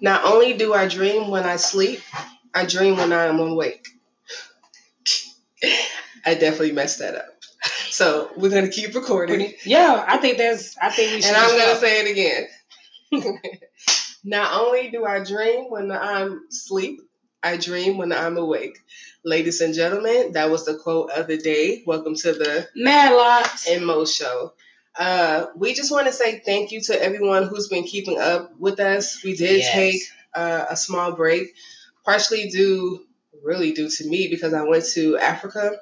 Not only do I dream when I sleep, I dream when I am awake. I definitely messed that up. So we're gonna keep recording. Yeah, I think that's. I think we should. And I'm gonna go. say it again. Not only do I dream when I'm asleep, I dream when I'm awake. Ladies and gentlemen, that was the quote of the day. Welcome to the Mad Locks. and Mo show. Uh, we just want to say thank you to everyone who's been keeping up with us. We did Yes. take uh, a small break, partially due, really due to me because I went to Africa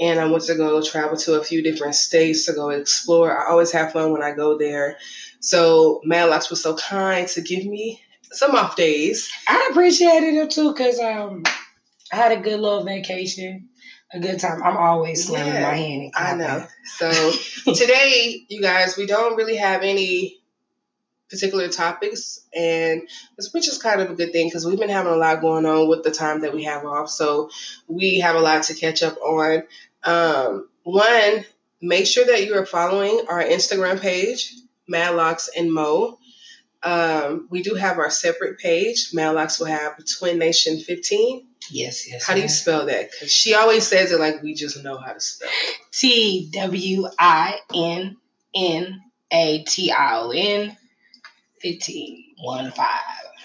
and I went to go travel to a few different states to go explore. I always have fun when I go there. So Madlocks was so kind to give me some off days. I appreciated it too because um, I had a good little vacation, a good time. I'm always slamming Yeah, my hand. I know. So today, you guys, we don't really have any particular topics, and which is kind of a good thing because we've been having a lot going on with the time that we have off. So we have a lot to catch up on. Um, one, make sure that you are following our Instagram page, Madlocks and Mo. Um, we do have our separate page. Madlocks will have Twin Nation 15. Yes, yes. How do you yes. spell that? Because she always says it like we just know how to spell. T W I N N A T I O N 15 1 5.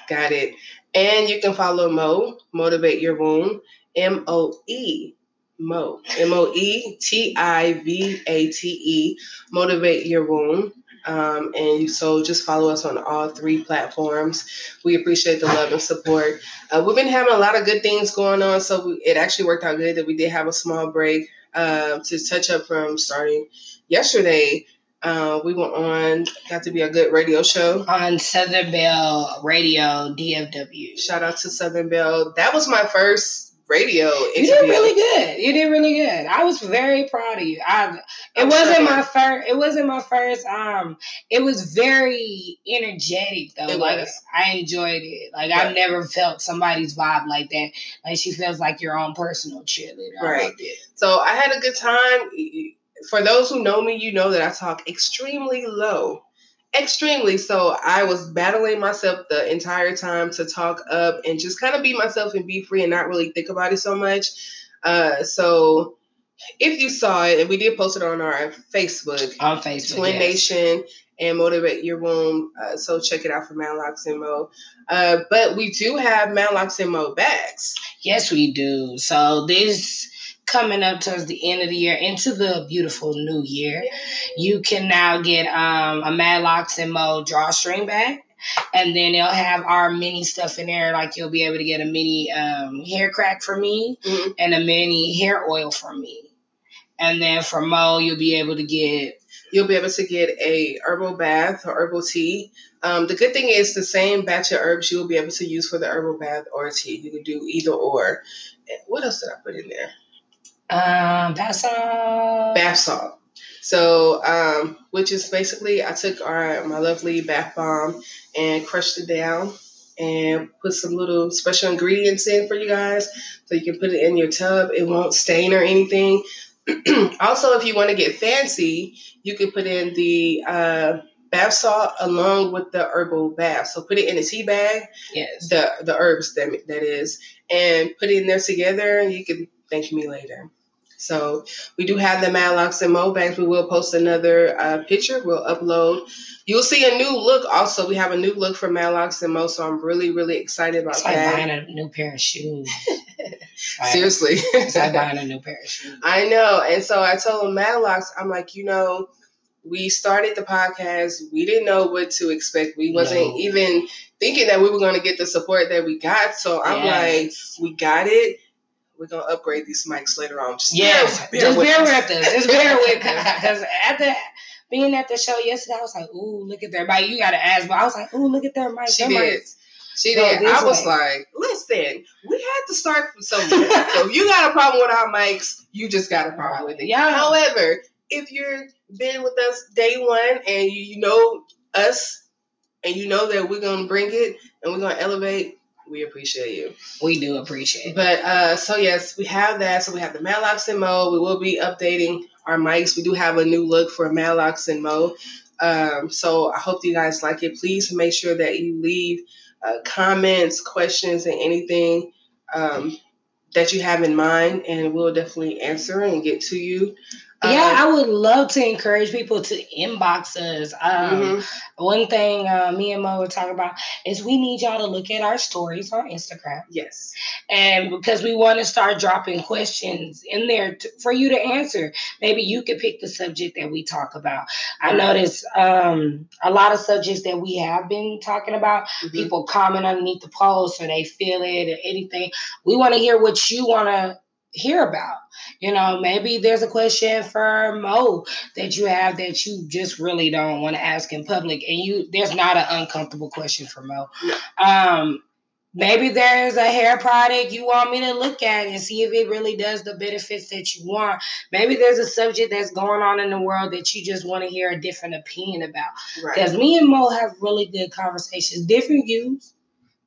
Got it. And you can follow Mo, Motivate Your Womb, M O E, Mo, M O E T I V A T E, Motivate Your Womb. Um, and so just follow us on all three platforms. We appreciate the love and support. Uh, we've been having a lot of good things going on, so we, it actually worked out good that we did have a small break uh, to touch up from starting yesterday. Uh, we went on, got to be a good radio show. On Southern Bell Radio DFW. Shout out to Southern Bell. That was my first radio You did really good. You did really good. I was very proud of you. I it I'm wasn't my first it wasn't my first um it was very energetic though. It like was. I enjoyed it. Like Yeah. I've never felt somebody's vibe like that. Like she feels like your own personal cheerleader. I Right. it. So I had a good time. For those who know me, you know that I talk extremely low. Extremely. So I was battling myself the entire time to talk up and just kind of be myself and be free and not really think about it so much. Uh, so if you saw it, and we did post it on our Facebook, On Facebook. Twin yes. Nation and Motivate Your Womb. Uh, so check it out for Madlocks and Mo. Uh, but we do have Madlocks and Mo bags. Yes, we do. So this coming up towards the end of the year into the beautiful new year, you can now get um, a Madlocks and Mo drawstring bag. And then they'll have our mini stuff in there. Like you'll be able to get a mini um, hair crack for me Mhm. and a mini hair oil for me. And then for Mo, you'll be able to get You'll be able to get a herbal bath or herbal tea. Um, the good thing is the same batch of herbs you will be able to use for the herbal bath or tea. You can do either or. And What else did I put in there? Um, bath salt. bath salt. So, um, which is basically I took our my lovely bath bomb and crushed it down and put some little special ingredients in for you guys, so you can put it in your tub. It won't stain or anything. also, if you want to get fancy, you can put in the uh, bath salt along with the herbal bath. So put it in a tea bag Yes. the the herbs that that is, and put it in there together. You can thank me later. So we do have the Madlocks and Mo bags. We will post another uh, picture. We'll upload. You'll see a new look. Also, we have a new look for Madlocks and Mo. So I'm really really excited about It's like that. buying a new pair of shoes. Seriously. It's like buying a new pair of shoes. I know. And so I told Madlocks, I'm like, you know, we started the podcast. We didn't know what to expect. We wasn't No. even thinking that we were going to get the support that we got. So I'm like, we got it. We're to upgrade these mics later on. Just Yes, bear- just bear with us. Just bear with us. Because at the being at the show yesterday, I was like, "Ooh, look at their mic." You got to ask, but I was like, "Ooh, look at their mic." She Their did. mics- She Go did. I was way. like, listen, we had to start from somewhere. so if you got a problem with our mics, you just got a problem with it. Yeah. However, if you're been with us day one and you know us and you know that we're gonna bring it and we're gonna elevate, we appreciate you. We do appreciate. But uh so yes, we have that. So we have the Madlocks and Mo. We will be updating our mics. We do have a new look for Madlocks and Mo. Um, so I hope you guys like it. Please make sure that you leave uh, comments, questions, and anything um, that you have in mind, and we'll definitely answer and get to you. Yeah, uh, I would love to encourage people to inbox us. Um, mm-hmm. One thing uh, me and Mo were talking about is we need y'all to look at our stories on Instagram. Yes. And because we want to start dropping questions in there to, for you to answer. Maybe you could pick the subject that we talk about. I notice um, a lot of subjects that we have been talking about, mm-hmm. people comment underneath the post or they feel it or anything. We want to hear what you want to hear about. You know, maybe there's a question for Mo that you have that you just really don't want to ask in public, and you there's not an uncomfortable question for Mo. Um, maybe there's a hair product you want me to look at and see if it really does the benefits that you want. Maybe there's a subject that's going on in the world that you just want to hear a different opinion about. Because right. me and Mo have really good conversations, different views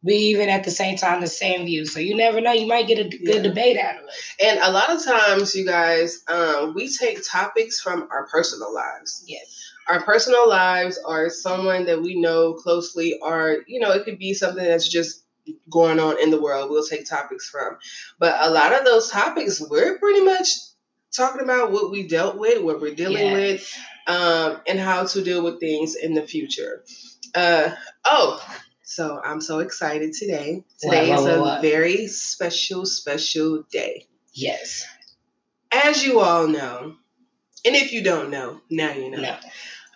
be even at the same time the same view. So you never know, you might get a good yeah. debate out of it. And a lot of times, you guys, um, we take topics from our personal lives. Yes. Our personal lives are someone that we know closely, or you know, it could be something that's just going on in the world. We'll take topics from, but a lot of those topics we're pretty much talking about what we dealt with, what we're dealing yes. with, um, and how to deal with things in the future. Uh, oh, so I'm so excited today. Today is what, is a what? very special, special day. Yes. As you all know, and if you don't know, now you know. No.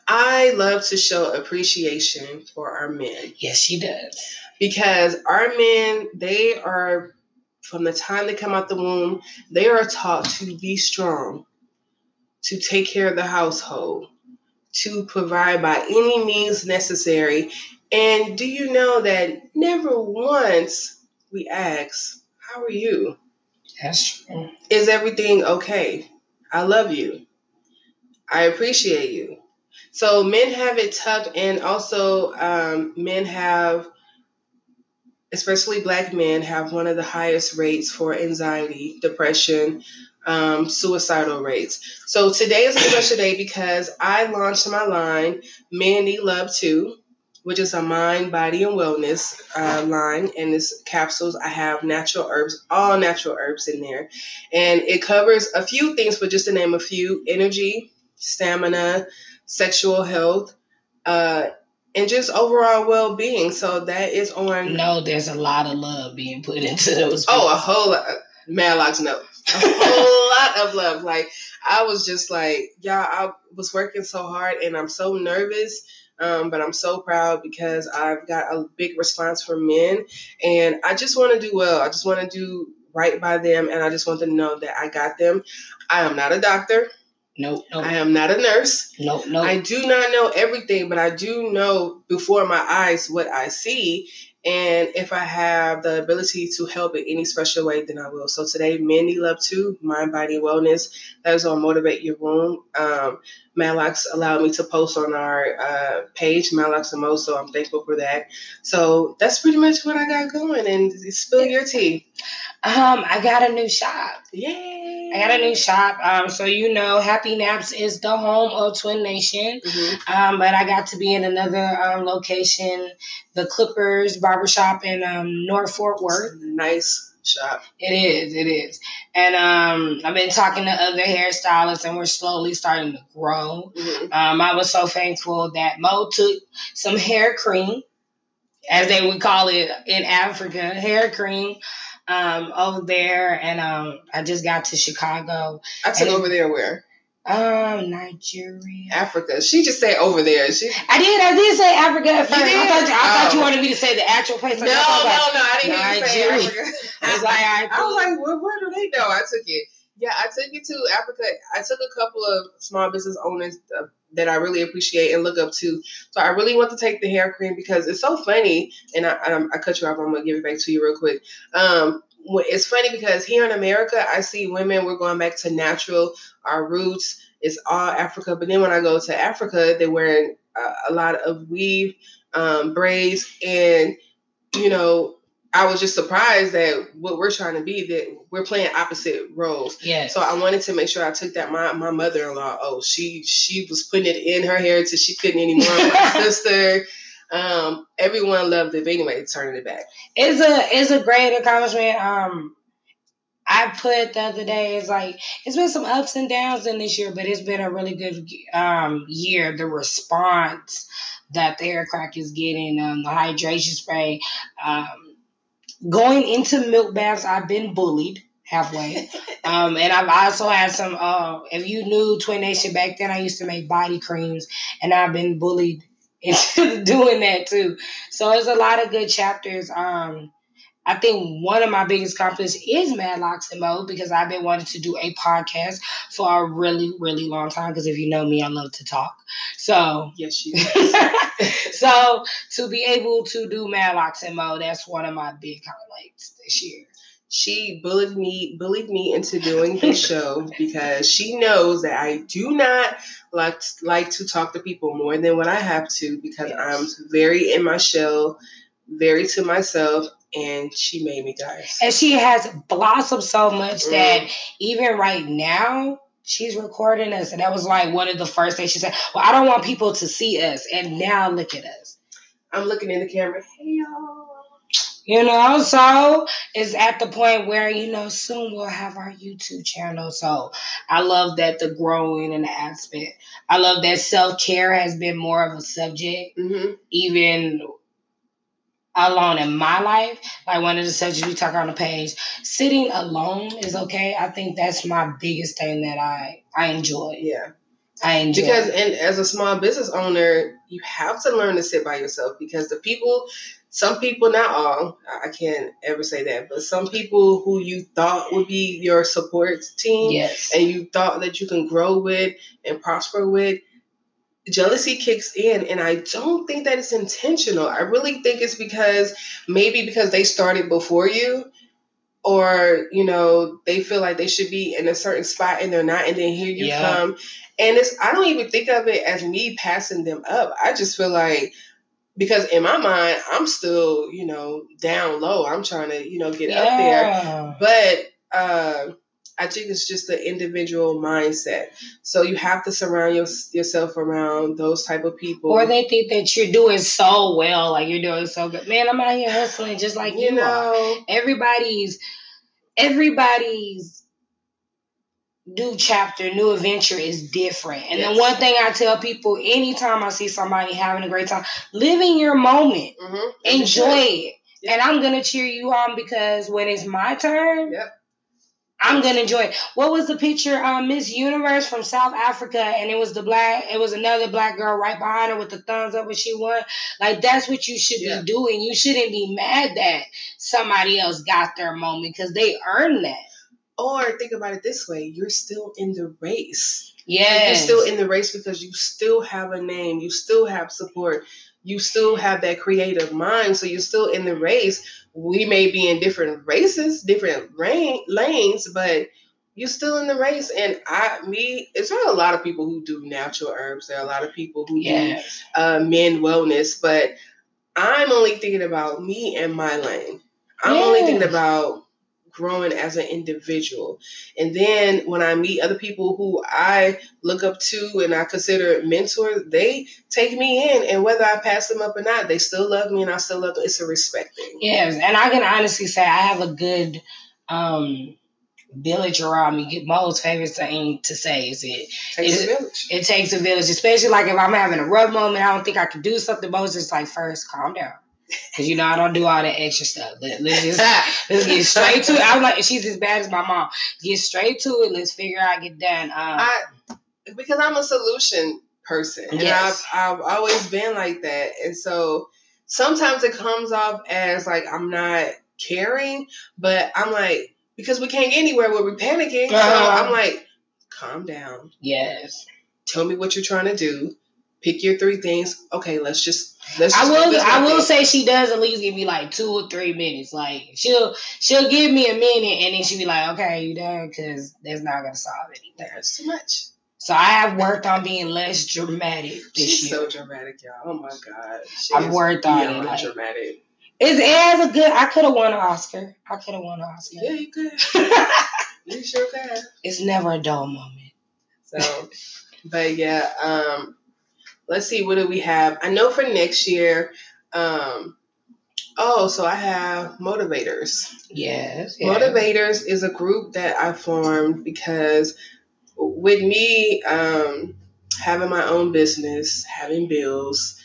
I love to show appreciation for our men. Yes, she does. Because our men, they are, from the time they come out the womb, they are taught to be strong, to take care of the household, to provide by any means necessary and do you know that never once we ask, How are you? That's true. Is everything okay? I love you. I appreciate you. So men have it tough, and also um, men have, especially black men, have one of the highest rates for anxiety, depression, um, suicidal rates. So today is a special day because I launched my line, Mandy Love Too which is a mind, body, and wellness uh, line. And it's capsules, I have natural herbs, all natural herbs in there. And it covers a few things, but just to name a few energy, stamina, sexual health, uh, and just overall well being. So that is on. No, there's a lot of love being put into those. Oh, a whole lot. Madlock's no. A whole lot of love. Like, I was just like, y'all, I was working so hard and I'm so nervous um, but I'm so proud because I've got a big response from men, and I just want to do well. I just want to do right by them, and I just want them to know that I got them. I am not a doctor. No, no. I am not a nurse. No, no. I do not know everything, but I do know before my eyes what I see. And if I have the ability to help in any special way, then I will. So today, Need Love Too, Mind, Body, Wellness. That is on Motivate Your Womb. Um, Madlocks allowed me to post on our uh, page, and Mo, so I'm thankful for that. So that's pretty much what I got going. And spill your tea. Um, I got a new shop. Yay! I got a new shop. Um, so you know, Happy Naps is the home of Twin Nation. Mm-hmm. Um, but I got to be in another um, location, the Clippers Barbershop in um, North Fort Worth. Nice shop. It is, it is. And um, I've been talking to other hairstylists, and we're slowly starting to grow. Mm-hmm. Um, I was so thankful that Mo took some hair cream, as they would call it in Africa, hair cream. Um, over there, and um, I just got to Chicago. I took over there where? Um, Nigeria, Africa. She just said over there. She. I did. I did say Africa at first. I thought, you, I oh. thought you wanted me to say the actual place. No, no, no. I didn't Nigeria. say Africa. I was like, I, I was like, well, where do they know? I took it. Yeah, I took it to Africa. I took a couple of small business owners uh, that I really appreciate and look up to. So I really want to take the hair cream because it's so funny. And I, I, I cut you off. I'm gonna give it back to you real quick. Um, it's funny because here in America, I see women, we're going back to natural, our roots. It's all Africa. But then when I go to Africa, they're wearing a, a lot of weave, um, braids, and, you know, I was just surprised that what we're trying to be that we're playing opposite roles. Yeah. So I wanted to make sure I took that. My my mother in law, oh, she she was putting it in her hair till she couldn't anymore. My sister, Um, everyone loved it. But anyway, turning it back. It's a it's a great accomplishment. Um, I put the other day, it's like it's been some ups and downs in this year, but it's been a really good um, year. The response that the air crack is getting, um, the hydration spray, um, going into milk baths, I've been bullied halfway, um, and I've also had some. Uh, if you knew Twin Nation back then, I used to make body creams, and I've been bullied into doing that too. So it's a lot of good chapters. Um, I think one of my biggest accomplishments is Madlocks and Mo because I've been wanting to do a podcast for a really, really long time. Because if you know me, I love to talk. So yes, you. so to be able to do Madlocks and Mo, that's one of my big highlights this year. She bullied me, bullied me into doing the show because she knows that I do not like like to talk to people more than what I have to because yes. I'm very in my shell, very to myself and she made me guys. And she has blossomed so much mm. that even right now, she's recording us. And that was like one of the first things she said, Well, I don't want people to see us. And now look at us. I'm looking in the camera. Hey, y'all. You know, so it's at the point where, you know, soon we'll have our YouTube channel. So I love that the growing and the aspect. I love that self care has been more of a subject. Mm-hmm. Even alone in my life, like one of the subjects we talk on the page, sitting alone is okay. I think that's my biggest thing that I I enjoy. Yeah. I enjoy because and as a small business owner, you have to learn to sit by yourself because the people some people, not all, I can't ever say that, but some people who you thought would be your support team yes. and you thought that you can grow with and prosper with, jealousy kicks in and i don't think that it's intentional. I really think it's because maybe because they started before you or you know they feel like they should be in a certain spot and they're not and then here you yeah. come. And it's i don't even think of it as me passing them up. I just feel like because in my mind i'm still you know down low. I'm trying to you know get yeah. up there. But uh I think it's just the individual mindset. So you have to surround your, yourself around those type of people. Or they think that you're doing so well, like you're doing so good. Man, I'm out here hustling just like you, you know. Are. Everybody's everybody's new chapter, new adventure is different. And yes. the one thing I tell people anytime I see somebody having a great time, live in your moment. Mm-hmm. Enjoy it. Yep. And I'm gonna cheer you on because when it's my turn, yep. I'm gonna enjoy it. What was the picture? Um, Miss Universe from South Africa, and it was the black. It was another black girl right behind her with the thumbs up when she won. Like that's what you should yeah. be doing. You shouldn't be mad that somebody else got their moment because they earned that. Or think about it this way: you're still in the race. Yeah, you're still in the race because you still have a name. You still have support you still have that creative mind. So you're still in the race. We may be in different races, different rain, lanes, but you're still in the race. And I, me, it's not a lot of people who do natural herbs. There are a lot of people who yes. do uh, men wellness, but I'm only thinking about me and my lane. I'm yes. only thinking about growing as an individual. And then when I meet other people who I look up to and I consider mentors, they take me in. And whether I pass them up or not, they still love me and I still love them. It's a respect thing. Yes. And I can honestly say I have a good um village around me. Most favorite thing to say is it takes it, a village. It takes a village, especially like if I'm having a rough moment, I don't think I can do something. Most just like first calm down. Cause you know I don't do all that extra stuff. Let, us just let's get straight to it. I'm like she's as bad as my mom. Get straight to it. Let's figure out get done. Um, I, because I'm a solution person, and yes. I've I've always been like that, and so sometimes it comes off as like I'm not caring, but I'm like because we can't get anywhere, we're panicking. Uh-huh. So I'm like, calm down. Yes. Tell me what you're trying to do pick your three things. Okay, let's just let's. Just I will. I will say she does at least give me like two or three minutes. Like she'll she'll give me a minute and then she'll be like, "Okay, you done?" Because that's not gonna solve anything. That's too much. So I have worked on being less dramatic this She's year. so dramatic, y'all. Oh my god. She I've worked on it. Like, dramatic. It's, it has a good. I could have won an Oscar. I could have won an Oscar. Yeah, you could. you sure could. It's never a dull moment. So, but yeah, um, let's see, what do we have? I know for next year, um, oh, so I have Motivators. Yes. yes. Motivators is a group that I formed because with me um, having my own business, having bills,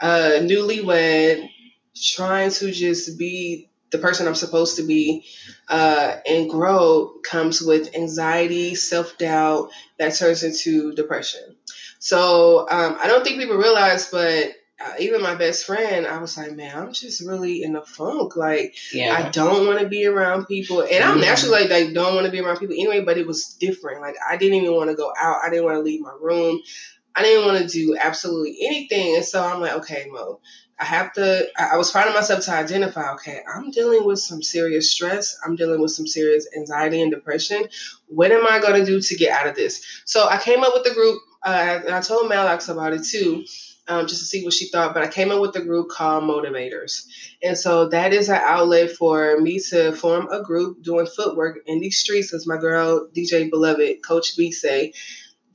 uh, newlywed, trying to just be the person I'm supposed to be uh, and grow comes with anxiety, self doubt that turns into depression. So um, I don't think people realize, but uh, even my best friend, I was like, man, I'm just really in a funk. Like, Yeah. I don't want to be around people, and I'm Mhm. naturally like, like don't want to be around people anyway. But it was different. Like, I didn't even want to go out. I didn't want to leave my room. I didn't want to do absolutely anything. And so I'm like, okay, Mo, I have to. I I was finding myself to identify. Okay, I'm dealing with some serious stress. I'm dealing with some serious anxiety and depression. What am I going to do to get out of this? So I came up with the group, uh, and I told Madlocks about it too um, just to see what she thought. But I came up with a group called Motivators. And so that is an outlet for me to form a group doing footwork in these streets, as my girl, DJ Beloved, Coach B say,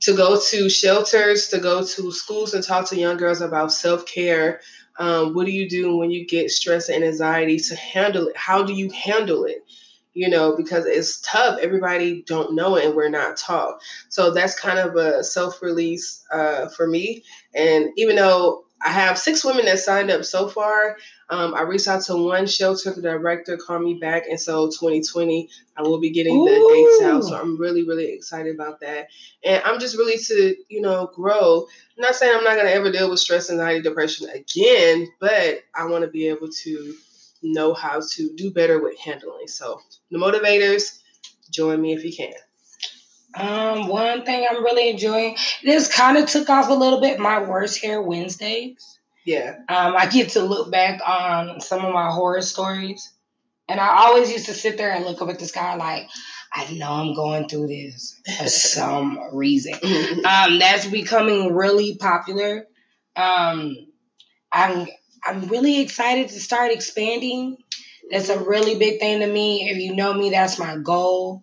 to go to shelters, to go to schools and talk to young girls about self care. Um, what do you do when you get stress and anxiety to handle it? How do you handle it? You know, because it's tough. Everybody don't know it, and we're not taught. So that's kind of a self release uh, for me. And even though I have six women that signed up so far, um, I reached out to one shelter. The director called me back, and so 2020, I will be getting the dates out. So I'm really, really excited about that. And I'm just really to, you know, grow. I'm not saying I'm not going to ever deal with stress, anxiety, depression again, but I want to be able to know how to do better with handling. So the motivators, join me if you can. Um, one thing I'm really enjoying. This kind of took off a little bit. My worst hair Wednesdays. Yeah. Um, I get to look back on some of my horror stories, and I always used to sit there and look up at the sky like, I know I'm going through this for some reason. Um, that's becoming really popular. Um, I'm I'm really excited to start expanding. That's a really big thing to me. If you know me, that's my goal.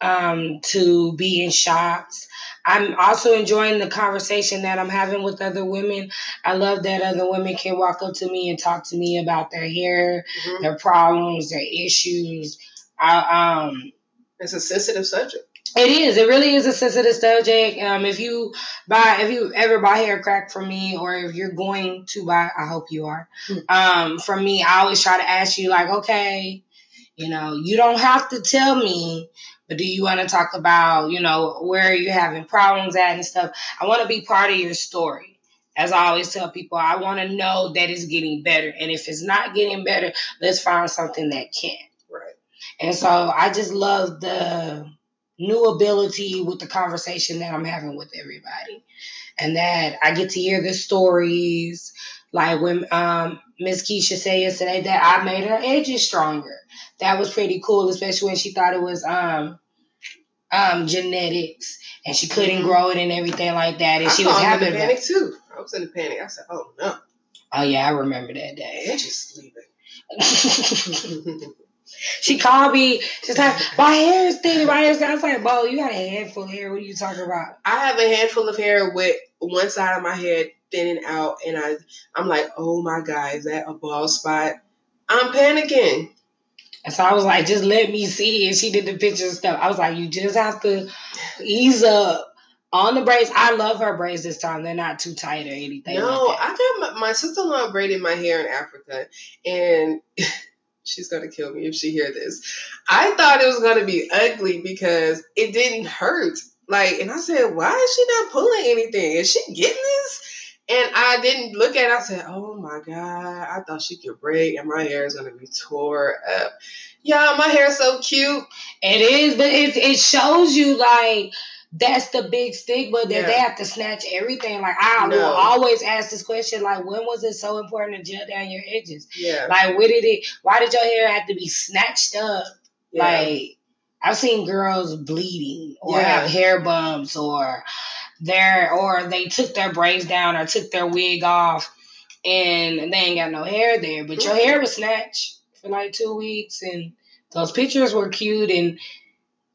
Um, to be in shops. I'm also enjoying the conversation that I'm having with other women. I love that other women can walk up to me and talk to me about their hair, Mhm. their problems, their issues. I, um, It's a sensitive subject. It is. It really is a sensitive subject. Um, if you buy, if you ever buy hair crack from me, or if you're going to buy, I hope you are. Mm. Um, from me, I always try to ask you, like, okay, you know, you don't have to tell me, but do you want to talk about, you know, where you're having problems at and stuff? I want to be part of your story. As I always tell people, I want to know that it's getting better, and if it's not getting better, let's find something that can. Right. And so I just love the new ability with the conversation that I'm having with everybody. And that I get to hear the stories. Like when um Miss Keisha said yesterday that I made her edges stronger. That was pretty cool, especially when she thought it was um um genetics and she couldn't Mhm. grow it and everything like that. And I she was happy in panic it. too. I was in a panic. I said, "Oh no, Oh yeah, I remember that day. just leaving." she called me. She's like, "My hair is thinning. My hair's." thinning." I was like, "Bo, you got a handful of hair. What are you talking about?" I have a handful of hair with one side of my head thinning out, and I, I'm like, "Oh my god, is that a bald spot?" I'm panicking. And so I was like, "Just let me see." And she did the pictures and stuff. I was like, "You just have to ease up." On the braids, I love her braids this time. They're not too tight or anything. No, like. I got my, my sister-in-law braided my hair in Africa, and she's gonna kill me if she hear this. I thought it was gonna be ugly because it didn't hurt. Like, and I said, why is she not pulling anything? Is she getting this? And I didn't look at it. I said, oh my god, I thought she could break and my hair is gonna be tore up. Yeah, my hair's so cute. It is, but it it shows you like that's the big stigma that Yeah. they have to snatch everything. Like I will always ask this question: like, when was it so important to gel down your edges? Yeah, Like, where did it? Why did your hair have to be snatched up? yeah. Like, I've seen girls bleeding or Yeah. have hair bumps or their or they took their braids down or took their wig off and they ain't got no hair there, but your mm-hmm. hair was snatched for like two weeks and those pictures were cute and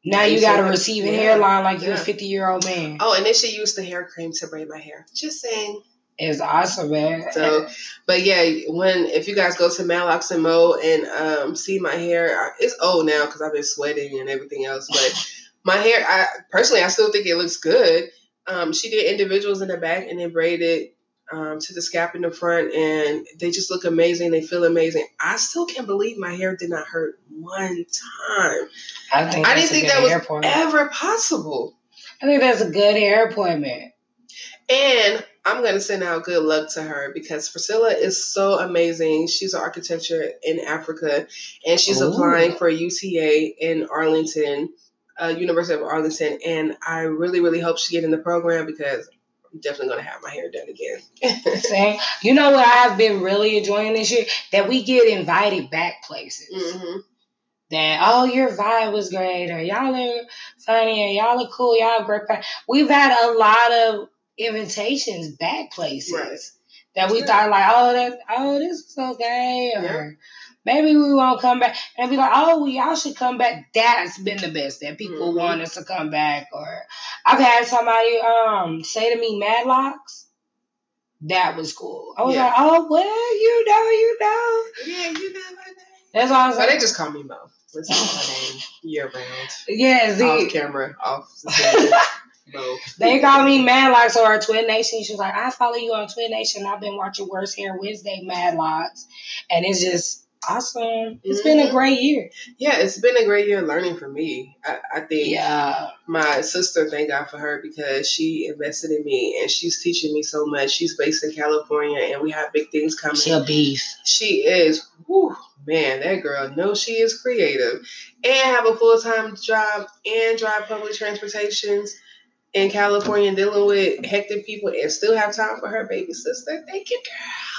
now you got a receiving yeah, hairline like you're a 50 year old man. Oh, and then she used the hair cream to braid my hair. Just saying. It's awesome, man. So, but yeah, when if you guys go to Madlocks and Mo and um, see my hair, it's old now because I've been sweating and everything else. But my hair, I personally, I still think it looks good. Um, she did individuals in the back and then braided um, to the scalp in the front, and they just look amazing. They feel amazing. I still can't believe my hair did not hurt one time. I, think I didn't think that was ever possible. I think that's a good hair appointment. And I'm going to send out good luck to her because Priscilla is so amazing. She's an architecture in Africa, and she's Ooh. applying for UTA in Arlington, uh, University of Arlington. And I really, really hope she get in the program because I'm definitely to have my hair done again. Same. You know what I've been really enjoying this year? That we get invited back places. Mm-hmm. That oh your vibe was great or y'all are funny or y'all are cool y'all are great. We've had a lot of invitations back places right. that we thought like, oh that oh this is okay or yeah. Maybe we won't come back and be like, oh y'all should come back. That's been the best that people mm-hmm. want us to come back. Or I've had somebody um say to me, Madlocks. That was cool. I was yeah. like, oh well, you know, you know. Yeah, you know my name. That's all I was like. they just call me Mo. That's my name year round. Yeah, off camera, off. No. They call me Madlocks or Twin Nation. She's like, I follow you on Twin Nation. I've been watching Worst Hair Wednesday Madlocks. And it's just awesome. It's mm-hmm. been a mm-hmm. great year. Yeah, it's been a great year learning for me. I, I, think yeah. my sister, thank God for her because she invested in me and she's teaching me so much. She's based in California and we have big things coming. She a beast. She is. Whew, man, that girl knows she is creative and have a full time job and drive public transportations in California dealing with hectic people and still have time for her baby sister. Thank you, girl.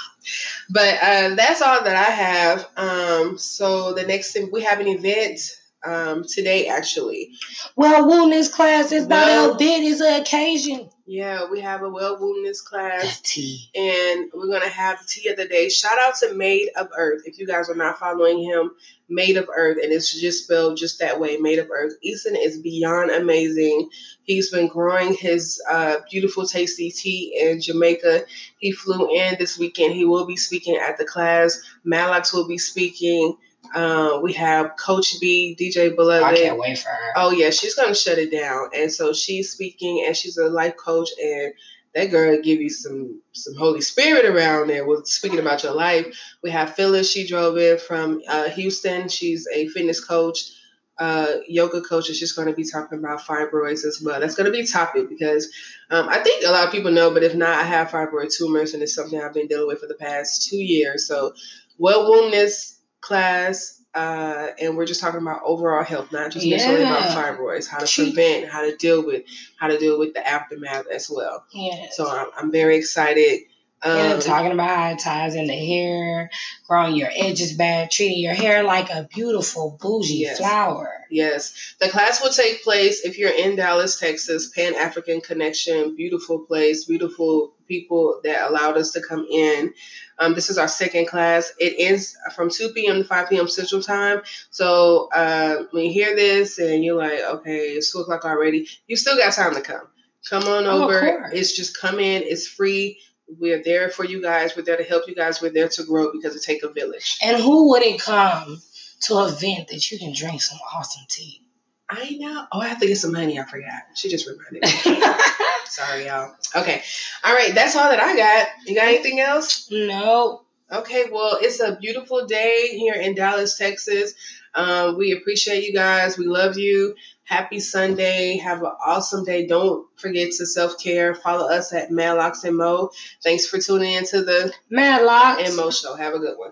But uh, that's all that I have. Um, so the next thing we have an event um, today, actually. Well, wellness class is not well, an event; it's an occasion. Yeah, we have a well woundness class. Tea. And we're gonna have tea of the day. Shout out to Made of Earth. If you guys are not following him, Made of Earth, and it's just spelled just that way, Made of Earth. Easton is beyond amazing. He's been growing his uh, beautiful, tasty tea in Jamaica. He flew in this weekend. He will be speaking at the class. Madlocks will be speaking. Uh, we have Coach B, DJ Beloved. I can't wait for her. Oh yeah, she's gonna shut it down, and so she's speaking, and she's a life coach, and that girl give you some some Holy Spirit around there. With speaking about your life, we have Phyllis. She drove in from uh, Houston. She's a fitness coach, uh, yoga coach, and she's going to be talking about fibroids as well. That's going to be topic because um, I think a lot of people know, but if not, I have fibroid tumors, and it's something I've been dealing with for the past two years. So, well, woundness class, uh, and we're just talking about overall health, not just necessarily yeah. about fibroids, how to prevent, how to deal with, how to deal with the aftermath as well. Yeah. So I'm, I'm very excited. Um, talking about how it ties in the hair, growing your edges back, treating your hair like a beautiful bougie yes. flower. Yes. The class will take place if you're in Dallas, Texas, Pan African Connection, beautiful place, beautiful people that allowed us to come in. Um, this is our second class. It ends from 2 p.m. to 5 p.m. Central Time. So uh, when you hear this and you're like, okay, it's 2 o'clock already, you still got time to come. Come on oh, over. It's just come in. It's free. We're there for you guys. We're there to help you guys. We're there to grow because it takes a village. And who wouldn't come to an event that you can drink some awesome tea? I know. Oh, I have to get some money. I forgot. She just reminded me. Sorry, y'all. Okay. All right. That's all that I got. You got anything else? No. Okay. Well, it's a beautiful day here in Dallas, Texas. Um, we appreciate you guys. We love you. Happy Sunday. Have an awesome day. Don't forget to self care. Follow us at Madlocks and Mo. Thanks for tuning in to the Madlocks and Mo show. Have a good one.